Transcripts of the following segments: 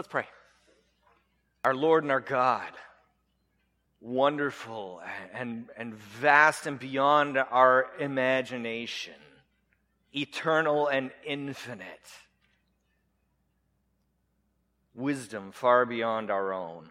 Let's pray. Our Lord and our God, wonderful and, and vast and beyond our imagination, eternal and infinite, wisdom far beyond our own.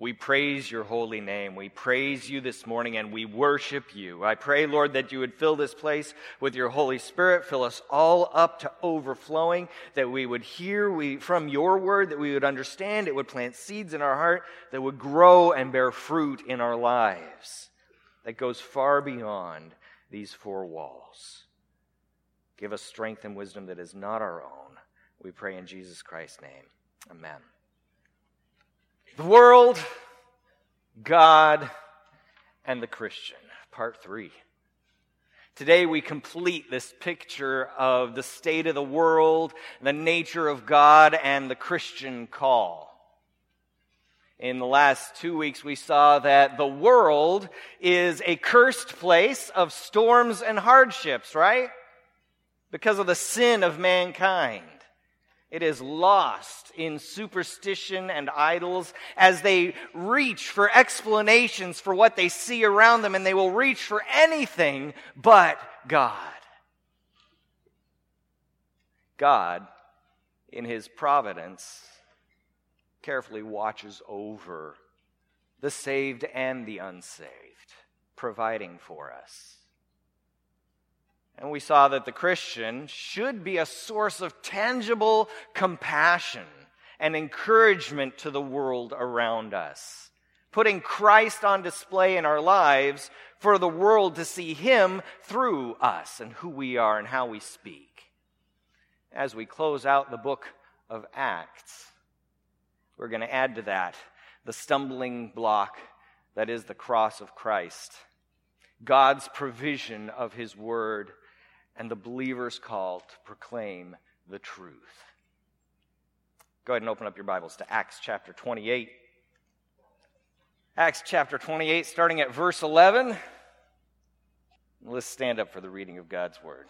We praise your holy name. We praise you this morning and we worship you. I pray, Lord, that you would fill this place with your Holy Spirit, fill us all up to overflowing, that we would hear we, from your word, that we would understand, it would plant seeds in our heart that would grow and bear fruit in our lives that goes far beyond these four walls. Give us strength and wisdom that is not our own. We pray in Jesus Christ's name. Amen. The world, God, and the Christian, part three. Today we complete this picture of the state of the world, the nature of God, and the Christian call. In the last two weeks, we saw that the world is a cursed place of storms and hardships, right? Because of the sin of mankind. It is lost in superstition and idols as they reach for explanations for what they see around them, and they will reach for anything but God. God, in His providence, carefully watches over the saved and the unsaved, providing for us. And we saw that the Christian should be a source of tangible compassion and encouragement to the world around us, putting Christ on display in our lives for the world to see Him through us and who we are and how we speak. As we close out the book of Acts, we're going to add to that the stumbling block that is the cross of Christ, God's provision of His Word and the believer's call to proclaim the truth. Go ahead and open up your Bibles to Acts chapter 28. Acts chapter 28, starting at verse 11. Let's stand up for the reading of God's word.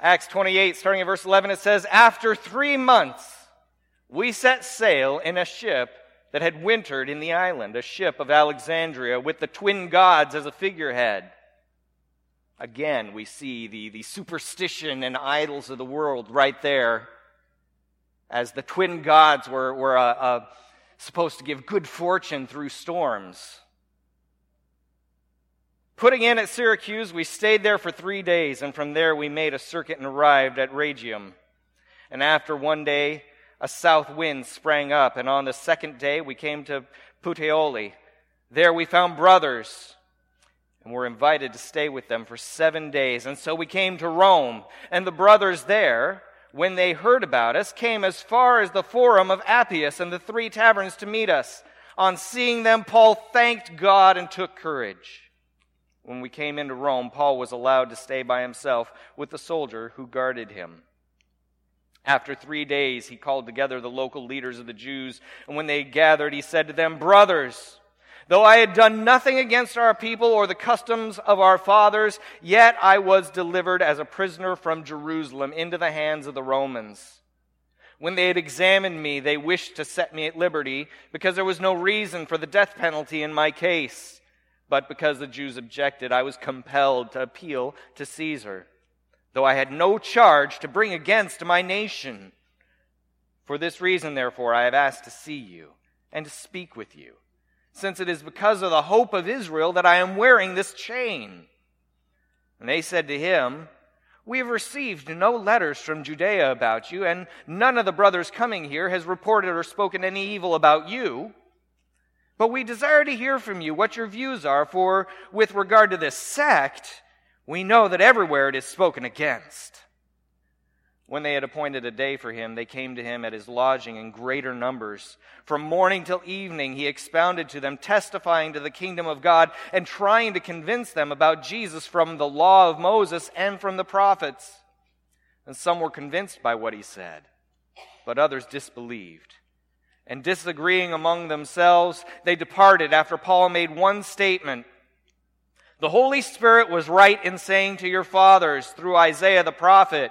Acts 28, starting at verse 11, it says, After three months, we set sail in a ship that had wintered in the island, a ship of Alexandria with the twin gods as a figurehead. Again, we see the, the superstition and idols of the world right there as the twin gods were, were uh, uh, supposed to give good fortune through storms. Putting in at Syracuse, we stayed there for three days, and from there we made a circuit and arrived at Rhegium. And after one day, a south wind sprang up, and on the second day we came to Puteoli. There we found brothers and were invited to stay with them for seven days. And so we came to Rome, and the brothers there, when they heard about us, came as far as the Forum of Appius and the three taverns to meet us. On seeing them, Paul thanked God and took courage. When we came into Rome, Paul was allowed to stay by himself with the soldier who guarded him. After three days, he called together the local leaders of the Jews, and when they gathered, he said to them, Brothers, Though I had done nothing against our people or the customs of our fathers, yet I was delivered as a prisoner from Jerusalem into the hands of the Romans. When they had examined me, they wished to set me at liberty because there was no reason for the death penalty in my case. But because the Jews objected, I was compelled to appeal to Caesar, though I had no charge to bring against my nation. For this reason, therefore, I have asked to see you and to speak with you since it is because of the hope of Israel that I am wearing this chain. And they said to him, We have received no letters from Judea about you, and none of the brothers coming here has reported or spoken any evil about you. But we desire to hear from you what your views are, for with regard to this sect, we know that everywhere it is spoken against. When they had appointed a day for him, they came to him at his lodging in greater numbers. From morning till evening, he expounded to them, testifying to the kingdom of God and trying to convince them about Jesus from the law of Moses and from the prophets. And some were convinced by what he said, but others disbelieved. And disagreeing among themselves, they departed after Paul made one statement. The Holy Spirit was right in saying to your fathers through Isaiah the prophet,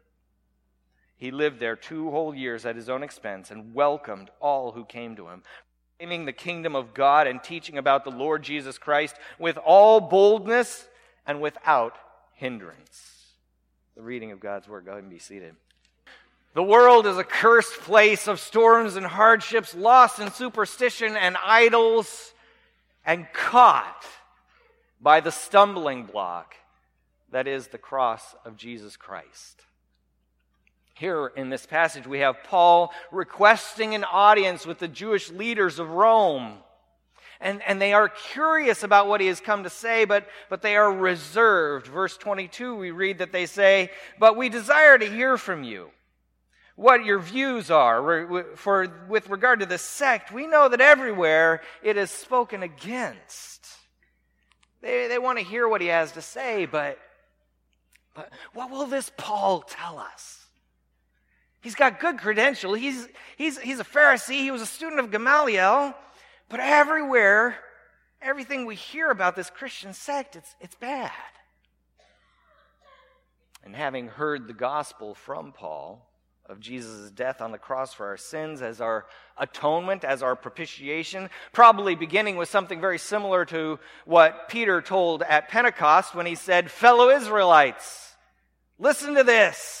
He lived there two whole years at his own expense and welcomed all who came to him, proclaiming the kingdom of God and teaching about the Lord Jesus Christ with all boldness and without hindrance. The reading of God's word. Go ahead and be seated. The world is a cursed place of storms and hardships, lost in superstition and idols and caught by the stumbling block that is the cross of Jesus Christ. Here in this passage, we have Paul requesting an audience with the Jewish leaders of Rome. And, and they are curious about what he has come to say, but, but they are reserved. Verse 22, we read that they say, But we desire to hear from you what your views are. For with regard to the sect, we know that everywhere it is spoken against. They, they want to hear what he has to say, but, but what will this Paul tell us? He's got good credential. He's, he's, he's a Pharisee. He was a student of Gamaliel. But everywhere, everything we hear about this Christian sect, it's, it's bad. And having heard the gospel from Paul, of Jesus' death on the cross for our sins as our atonement, as our propitiation, probably beginning with something very similar to what Peter told at Pentecost when he said, Fellow Israelites, listen to this.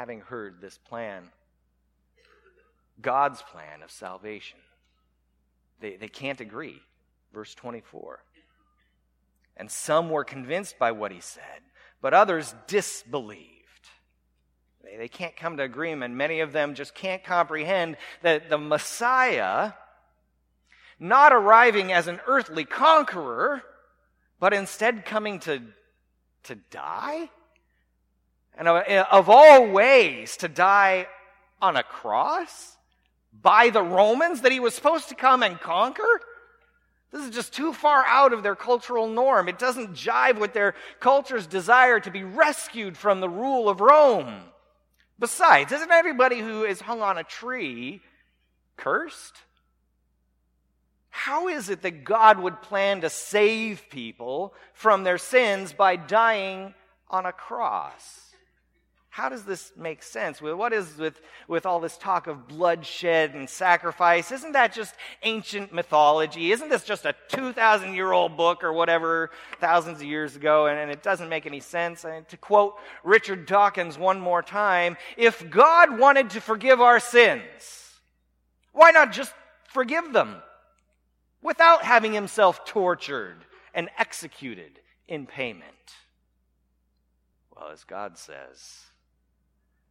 Having heard this plan, God's plan of salvation, they, they can't agree. Verse 24. And some were convinced by what he said, but others disbelieved. They, they can't come to agreement. Many of them just can't comprehend that the Messiah, not arriving as an earthly conqueror, but instead coming to, to die? And eh, of all ways, to die on a cross? By the Romans that he was supposed to come and conquer? This is just too far out of their cultural norm. It doesn't jive with their culture's desire to be rescued from the rule of Rome. Besides, isn't everybody who is hung on a tree cursed? How is it that God would plan to save people from their sins by dying on a cross? How does this make sense? What is with, with all this talk of bloodshed and sacrifice? Isn't that just ancient mythology? Isn't this just a 2,000 year old book or whatever, thousands of years ago, and, and it doesn't make any sense? And to quote Richard Dawkins one more time, if God wanted to forgive our sins, why not just forgive them without having himself tortured and executed in payment? Well, as God says,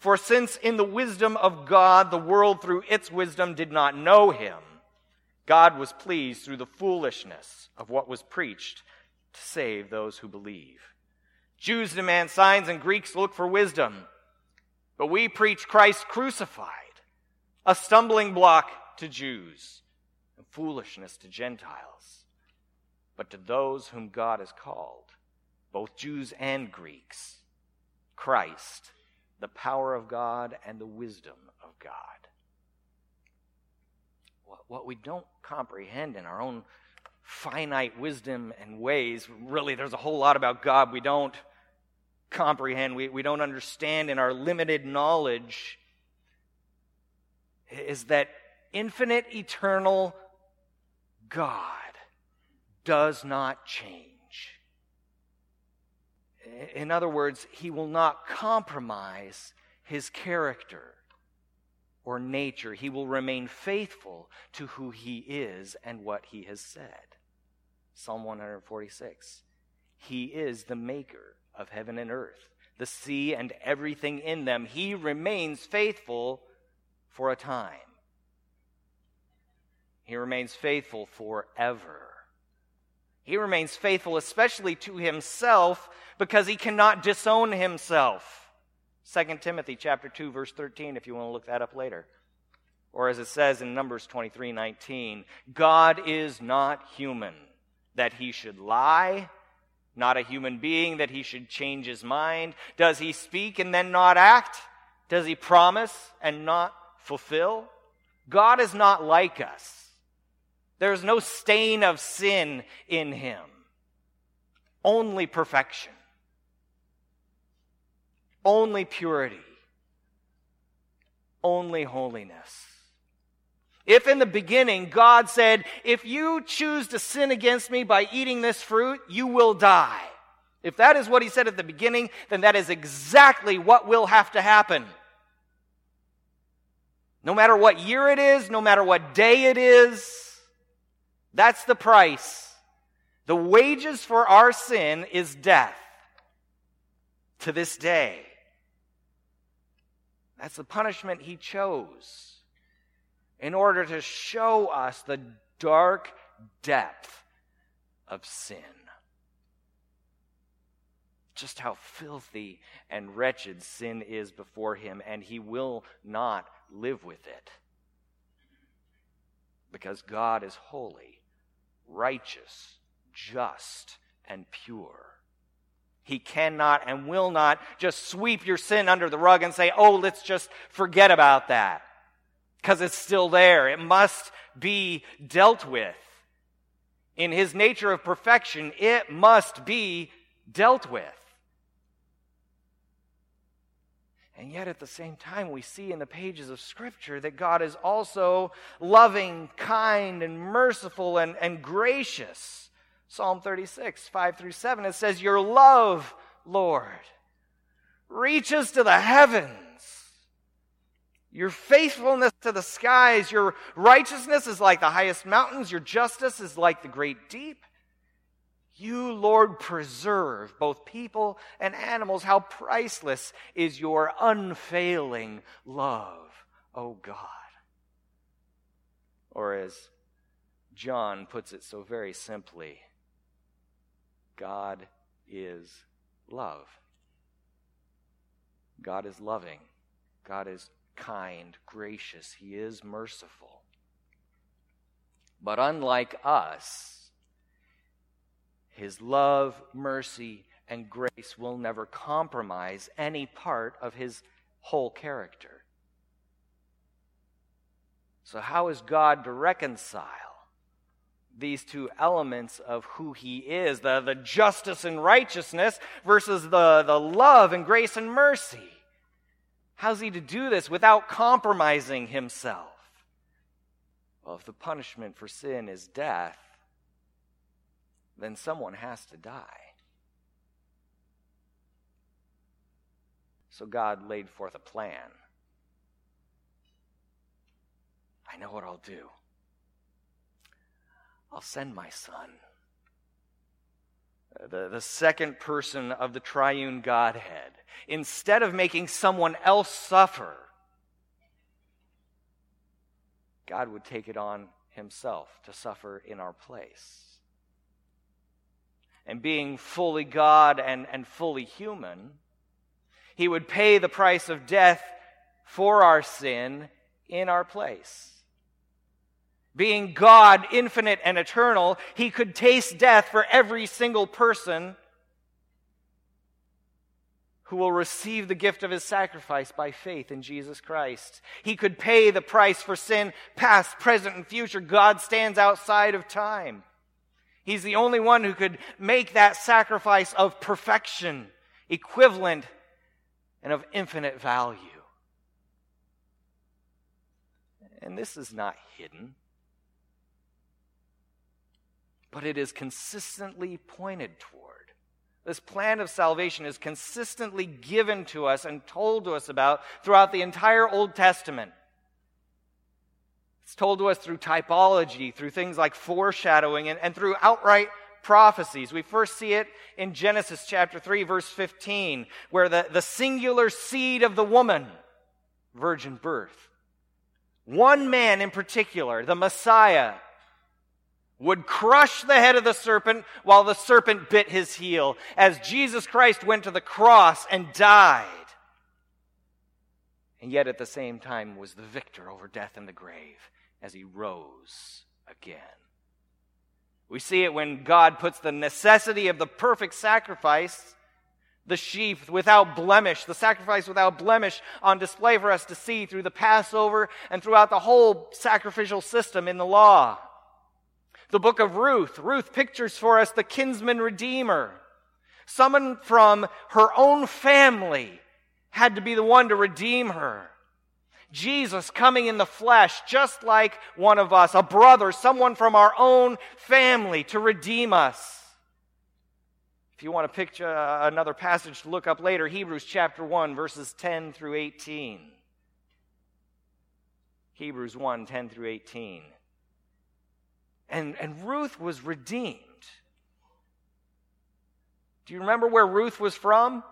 For since in the wisdom of God the world through its wisdom did not know him, God was pleased through the foolishness of what was preached to save those who believe. Jews demand signs and Greeks look for wisdom. But we preach Christ crucified, a stumbling block to Jews and foolishness to Gentiles. But to those whom God has called, both Jews and Greeks, Christ the power of God and the wisdom of God. what we don't comprehend in our own finite wisdom and ways. Really, there's a whole lot about God we don't comprehend, we, we don't understand in our limited knowledge. Is that infinite, eternal God does not change. In other words, he will not compromise his character or nature. He will remain faithful to who he is and what he has said. Psalm 146. He is the maker of heaven and earth, the sea and everything in them. He remains faithful for a time. He remains faithful forever. He remains faithful especially to himself because he cannot disown himself. 2 Timothy chapter 2 verse 13 if you want to look that up later. Or as it says in Numbers 23:19, God is not human that he should lie, not a human being that he should change his mind. Does he speak and then not act? Does he promise and not fulfill? God is not like us. There is no stain of sin in him, only perfection, only purity, only holiness. If in the beginning God said, if you choose to sin against me by eating this fruit, you will die. If that is what he said at the beginning, then that is exactly what will have to happen. No matter what year it is, no matter what day it is, that's the price. The wages for our sin is death to this day. That's the punishment he chose in order to show us the dark depth of sin. Just how filthy and wretched sin is before him, and he will not live with it. Because God is holy righteous, just, and pure. He cannot and will not just sweep your sin under the rug and say, oh, let's just forget about that. Because it's still there. It must be dealt with. In his nature of perfection, it must be dealt with. And yet, at the same time, we see in the pages of Scripture that God is also loving, kind, and merciful and, and gracious. Psalm 36, 5 through 7, it says, Your love, Lord, reaches to the heavens. Your faithfulness to the skies, your righteousness is like the highest mountains, your justice is like the great deep. You, Lord, preserve both people and animals. How priceless is your unfailing love, O oh God. Or as John puts it so very simply, God is love. God is loving. God is kind, gracious. He is merciful. But unlike us, his love, mercy, and grace will never compromise any part of his whole character. So, how is God to reconcile these two elements of who he is the, the justice and righteousness versus the, the love and grace and mercy? How's he to do this without compromising himself? Well, if the punishment for sin is death, then someone has to die. So God laid forth a plan. I know what I'll do. I'll send my son. The, the second person of the triune Godhead. Instead of making someone else suffer, God would take it on himself to suffer in our place and being fully God and, and fully human, he would pay the price of death for our sin in our place. Being God, infinite and eternal, he could taste death for every single person who will receive the gift of his sacrifice by faith in Jesus Christ. He could pay the price for sin, past, present, and future. God stands outside of time. He's the only one who could make that sacrifice of perfection, equivalent, and of infinite value. And this is not hidden, but it is consistently pointed toward. This plan of salvation is consistently given to us and told to us about throughout the entire Old Testament. It's told to us through typology, through things like foreshadowing, and, and through outright prophecies. We first see it in Genesis chapter 3, verse 15, where the, the singular seed of the woman, virgin birth, one man in particular, the Messiah, would crush the head of the serpent while the serpent bit his heel, as Jesus Christ went to the cross and died. And yet at the same time was the victor over death and the grave as he rose again. We see it when God puts the necessity of the perfect sacrifice, the sheep without blemish, the sacrifice without blemish, on display for us to see through the Passover and throughout the whole sacrificial system in the law. The book of Ruth, Ruth pictures for us the kinsman redeemer, someone from her own family had to be the one to redeem her. Jesus coming in the flesh, just like one of us, a brother, someone from our own family to redeem us. If you want to picture uh, another passage to look up later, Hebrews chapter 1, verses 10 through 18. Hebrews 1, 10 through 18. And, and Ruth was redeemed. Do you remember where Ruth was from?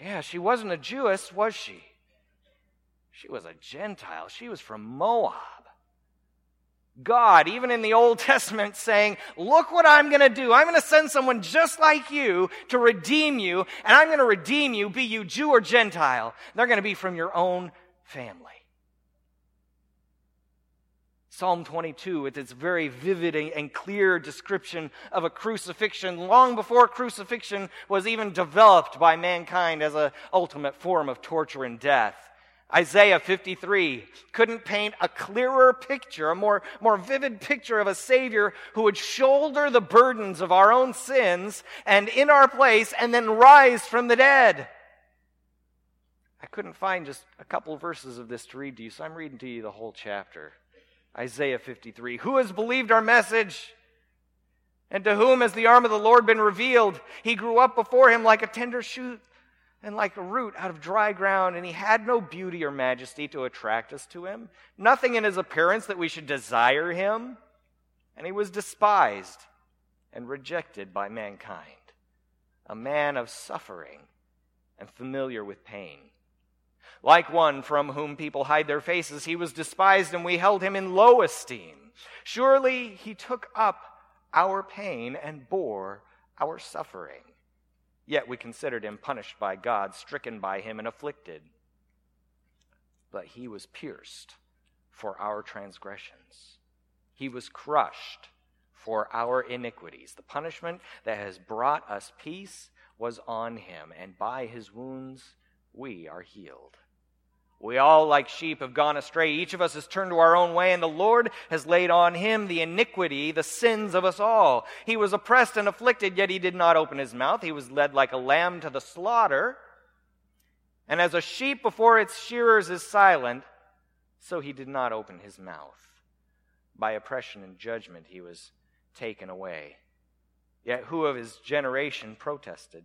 Yeah, she wasn't a Jewess, was she? She was a Gentile. She was from Moab. God, even in the Old Testament, saying, Look what I'm going to do. I'm going to send someone just like you to redeem you, and I'm going to redeem you, be you Jew or Gentile. They're going to be from your own family. Psalm 22, with its very vivid and clear description of a crucifixion, long before crucifixion was even developed by mankind as an ultimate form of torture and death. Isaiah 53 couldn't paint a clearer picture, a more, more vivid picture of a Savior who would shoulder the burdens of our own sins and in our place and then rise from the dead. I couldn't find just a couple of verses of this to read to you, so I'm reading to you the whole chapter. Isaiah 53. Who has believed our message? And to whom has the arm of the Lord been revealed? He grew up before him like a tender shoot and like a root out of dry ground, and he had no beauty or majesty to attract us to him, nothing in his appearance that we should desire him, and he was despised and rejected by mankind, a man of suffering and familiar with pain. Like one from whom people hide their faces, he was despised, and we held him in low esteem. Surely he took up our pain and bore our suffering. Yet we considered him punished by God, stricken by him, and afflicted. But he was pierced for our transgressions, he was crushed for our iniquities. The punishment that has brought us peace was on him, and by his wounds we are healed. We all, like sheep, have gone astray. Each of us has turned to our own way, and the Lord has laid on him the iniquity, the sins of us all. He was oppressed and afflicted, yet he did not open his mouth. He was led like a lamb to the slaughter. And as a sheep before its shearers is silent, so he did not open his mouth. By oppression and judgment he was taken away. Yet who of his generation protested?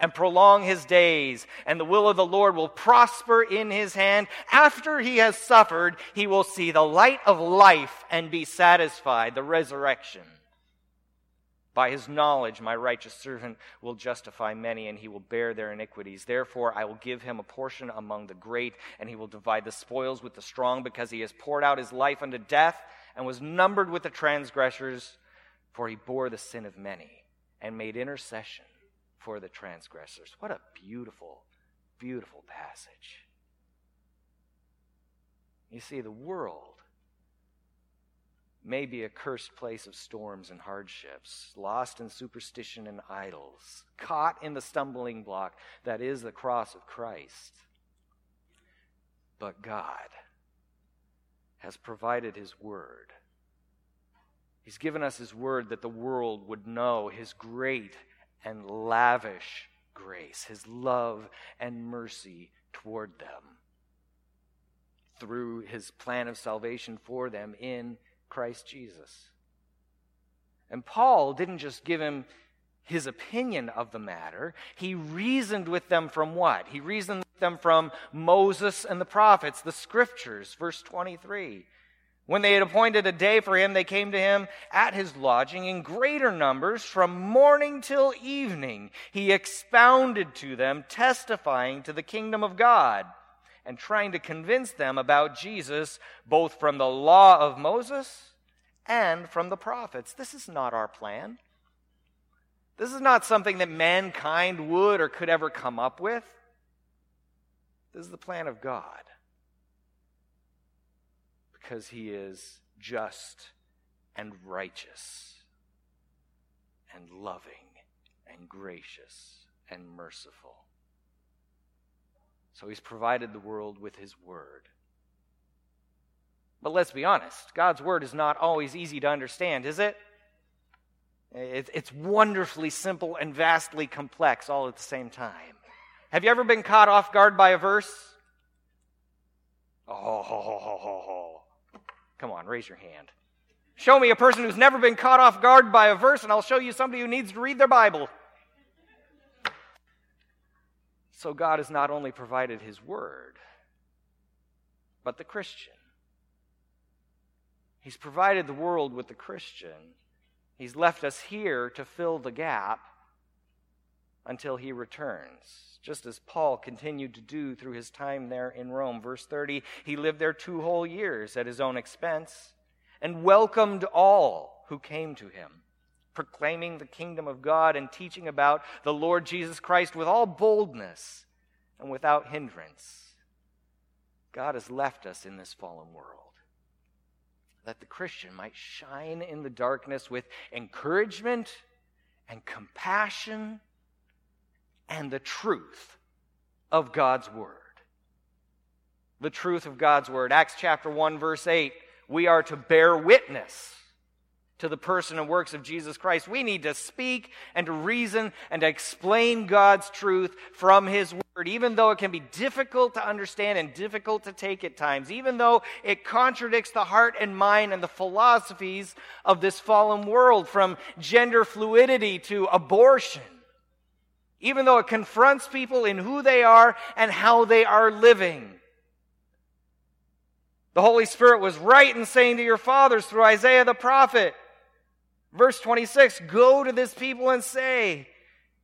and prolong his days, and the will of the Lord will prosper in his hand. After he has suffered, he will see the light of life and be satisfied, the resurrection. By his knowledge, my righteous servant will justify many, and he will bear their iniquities. Therefore, I will give him a portion among the great, and he will divide the spoils with the strong, because he has poured out his life unto death and was numbered with the transgressors, for he bore the sin of many and made intercession for the transgressors. What a beautiful, beautiful passage. You see, the world may be a cursed place of storms and hardships, lost in superstition and idols, caught in the stumbling block that is the cross of Christ. But God has provided His Word. He's given us His Word that the world would know His great and lavish grace, His love and mercy toward them through His plan of salvation for them in Christ Jesus. And Paul didn't just give him his opinion of the matter. He reasoned with them from what? He reasoned with them from Moses and the prophets, the scriptures, verse 23. When they had appointed a day for him, they came to him at his lodging in greater numbers from morning till evening. He expounded to them, testifying to the kingdom of God and trying to convince them about Jesus, both from the law of Moses and from the prophets. This is not our plan. This is not something that mankind would or could ever come up with. This is the plan of God. Because he is just and righteous and loving and gracious and merciful. So he's provided the world with his word. But let's be honest, God's word is not always easy to understand, is it? It's wonderfully simple and vastly complex all at the same time. Have you ever been caught off guard by a verse? Oh, come on, raise your hand. Show me a person who's never been caught off guard by a verse, and I'll show you somebody who needs to read their Bible. So God has not only provided His Word, but the Christian. He's provided the world with the Christian. He's left us here to fill the gap until he returns, just as Paul continued to do through his time there in Rome. Verse 30 he lived there two whole years at his own expense and welcomed all who came to him proclaiming the kingdom of God and teaching about the Lord Jesus Christ with all boldness and without hindrance. God has left us in this fallen world that the Christian might shine in the darkness with encouragement and compassion and the truth of God's Word. The truth of God's Word. Acts chapter 1, verse 8. We are to bear witness to the person and works of Jesus Christ. We need to speak and to reason and to explain God's truth from His Word, even though it can be difficult to understand and difficult to take at times, even though it contradicts the heart and mind and the philosophies of this fallen world, from gender fluidity to abortion. Even though it confronts people in who they are and how they are living. The Holy Spirit was right in saying to your fathers through Isaiah the prophet, Verse 26 Go to this people and say,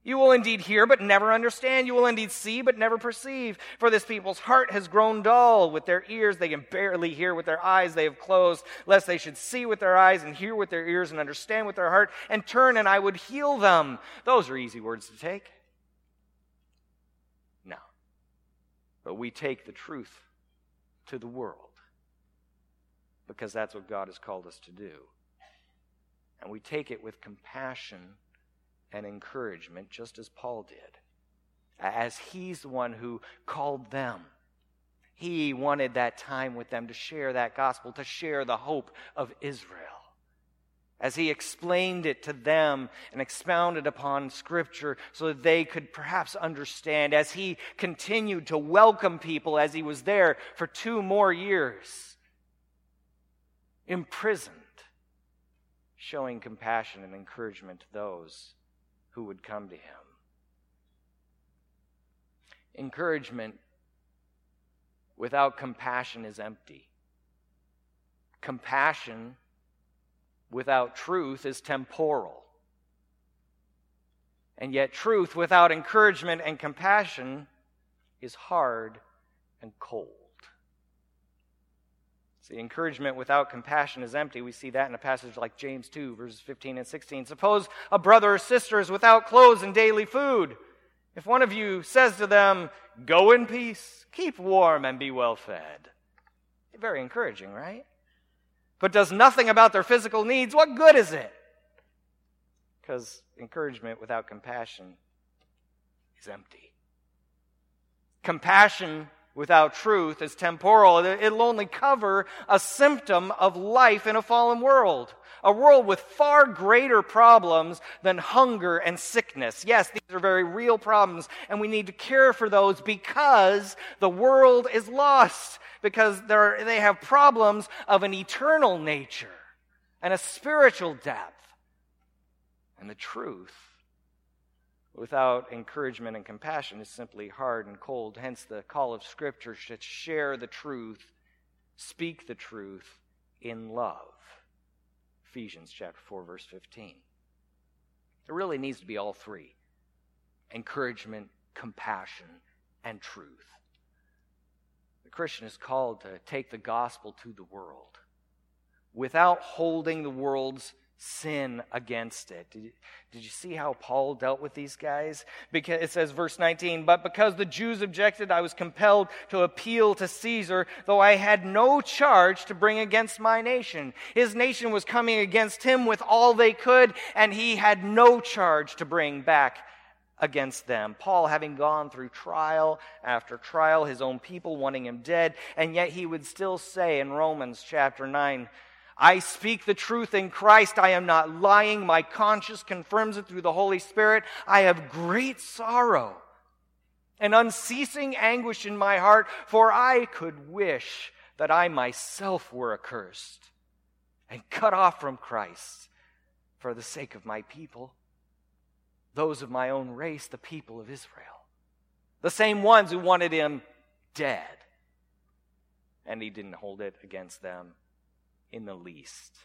You will indeed hear, but never understand. You will indeed see, but never perceive. For this people's heart has grown dull. With their ears they can barely hear. With their eyes they have closed, lest they should see with their eyes and hear with their ears and understand with their heart and turn, and I would heal them. Those are easy words to take. No. But we take the truth to the world because that's what God has called us to do. And we take it with compassion and encouragement, just as Paul did, as he's the one who called them. He wanted that time with them to share that gospel, to share the hope of Israel. As he explained it to them and expounded upon Scripture so that they could perhaps understand, as he continued to welcome people as he was there for two more years, imprisoned showing compassion and encouragement to those who would come to him. Encouragement without compassion is empty. Compassion without truth is temporal. And yet, truth without encouragement and compassion is hard and cold. See, encouragement without compassion is empty. We see that in a passage like James 2, verses 15 and 16. Suppose a brother or sister is without clothes and daily food. If one of you says to them, Go in peace, keep warm, and be well fed. Very encouraging, right? But does nothing about their physical needs, what good is it? Because encouragement without compassion is empty. Compassion without truth is temporal. It'll only cover a symptom of life in a fallen world. A world with far greater problems than hunger and sickness. Yes, these are very real problems, and we need to care for those because the world is lost, because they have problems of an eternal nature and a spiritual depth. And the truth without encouragement and compassion is simply hard and cold. Hence, the call of Scripture to share the truth, speak the truth in love. Ephesians chapter 4, verse 15. It really needs to be all three encouragement, compassion, and truth. The Christian is called to take the gospel to the world without holding the world's sin against it. Did you, did you, see how Paul dealt with these guys? Because it says, verse 19, but because the Jews objected, I was compelled to appeal to Caesar, though I had no charge to bring against my nation. His nation was coming against him with all they could, and he had no charge to bring back against them. Paul having gone through trial after trial, his own people wanting him dead, and yet he would still say in Romans chapter 9, I speak the truth in Christ. I am not lying. My conscience confirms it through the Holy Spirit. I have great sorrow and unceasing anguish in my heart, for I could wish that I myself were accursed and cut off from Christ for the sake of my people, those of my own race, the people of Israel, the same ones who wanted him dead. And he didn't hold it against them in the least.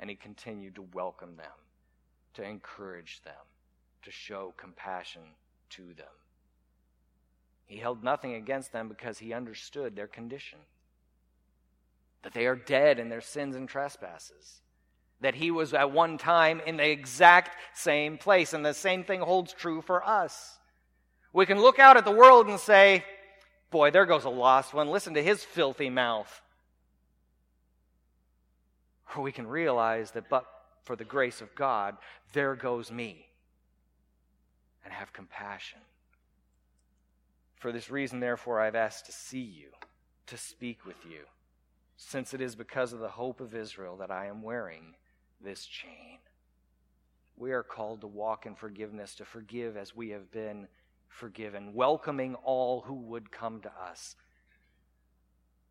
And he continued to welcome them, to encourage them, to show compassion to them. He held nothing against them because he understood their condition that they are dead in their sins and trespasses. That he was at one time in the exact same place. And the same thing holds true for us. We can look out at the world and say, Boy, there goes a lost one. Listen to his filthy mouth. Or we can realize that, but for the grace of God, there goes me. And have compassion. For this reason, therefore, I've asked to see you, to speak with you, since it is because of the hope of Israel that I am wearing this chain. We are called to walk in forgiveness, to forgive as we have been forgiven, welcoming all who would come to us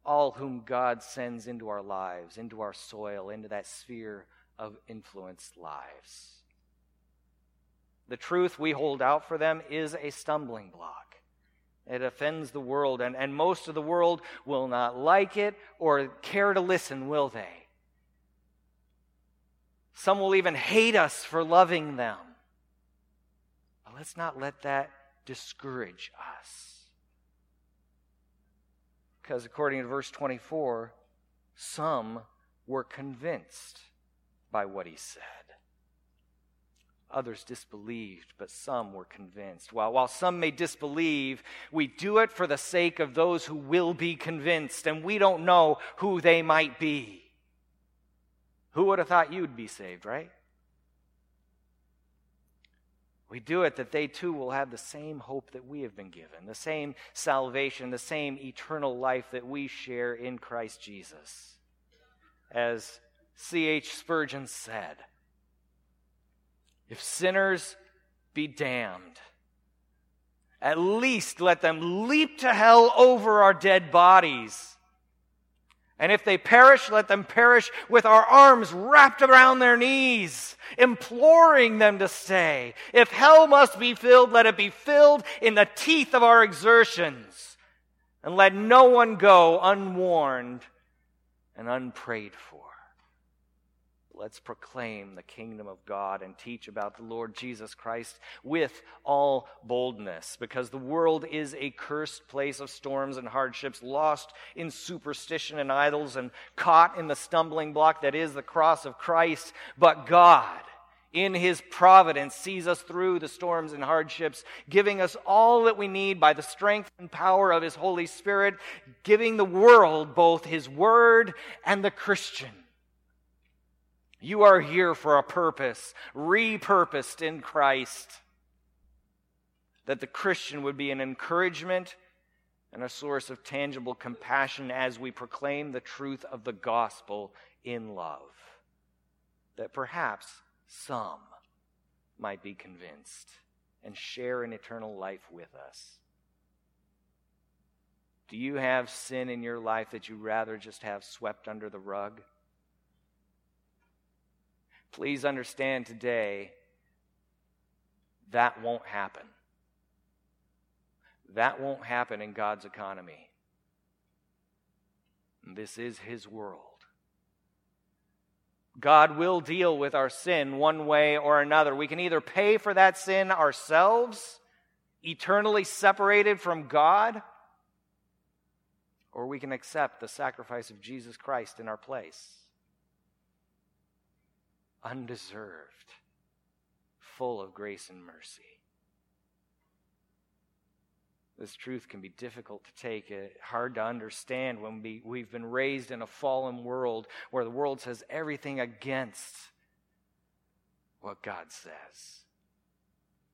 all whom God sends into our lives, into our soil, into that sphere of influence lives. The truth we hold out for them is a stumbling block. It offends the world, and, and most of the world will not like it or care to listen, will they? Some will even hate us for loving them. But let's not let that discourage us. Because according to verse 24, some were convinced by what he said. Others disbelieved, but some were convinced. While, while some may disbelieve, we do it for the sake of those who will be convinced, and we don't know who they might be. Who would have thought you'd be saved, right? We do it that they too will have the same hope that we have been given, the same salvation, the same eternal life that we share in Christ Jesus. As C.H. Spurgeon said, if sinners be damned, at least let them leap to hell over our dead bodies and if they perish, let them perish with our arms wrapped around their knees, imploring them to stay. If hell must be filled, let it be filled in the teeth of our exertions. And let no one go unwarned and unprayed for. Let's proclaim the kingdom of God and teach about the Lord Jesus Christ with all boldness, because the world is a cursed place of storms and hardships, lost in superstition and idols, and caught in the stumbling block that is the cross of Christ. But God, in his providence, sees us through the storms and hardships, giving us all that we need by the strength and power of his Holy Spirit, giving the world both his word and the Christian. You are here for a purpose, repurposed in Christ. That the Christian would be an encouragement and a source of tangible compassion as we proclaim the truth of the gospel in love. That perhaps some might be convinced and share an eternal life with us. Do you have sin in your life that you rather just have swept under the rug? Please understand today that won't happen. That won't happen in God's economy. This is His world. God will deal with our sin one way or another. We can either pay for that sin ourselves, eternally separated from God, or we can accept the sacrifice of Jesus Christ in our place undeserved, full of grace and mercy. This truth can be difficult to take, uh, hard to understand when we, we've been raised in a fallen world where the world says everything against what God says.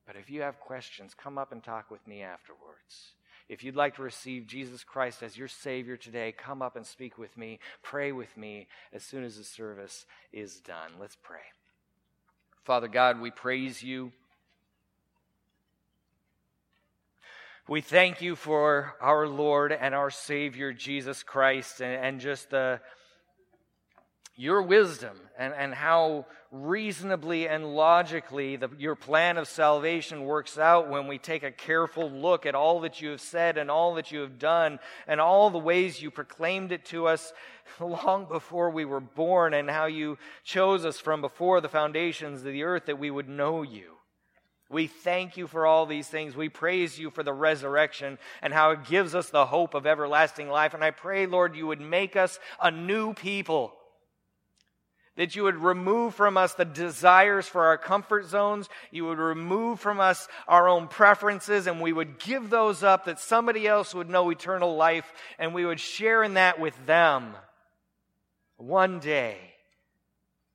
But if you have questions, come up and talk with me afterwards. If you'd like to receive Jesus Christ as your Savior today, come up and speak with me. Pray with me as soon as the service is done. Let's pray. Father God, we praise you. We thank you for our Lord and our Savior, Jesus Christ, and, and just the your wisdom and, and how reasonably and logically the, your plan of salvation works out when we take a careful look at all that you have said and all that you have done and all the ways you proclaimed it to us long before we were born and how you chose us from before the foundations of the earth that we would know you. We thank you for all these things. We praise you for the resurrection and how it gives us the hope of everlasting life. And I pray, Lord, you would make us a new people that you would remove from us the desires for our comfort zones. You would remove from us our own preferences, and we would give those up that somebody else would know eternal life, and we would share in that with them one day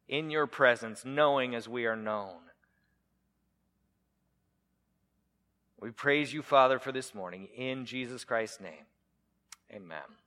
in your presence, knowing as we are known. We praise you, Father, for this morning. In Jesus Christ's name, amen.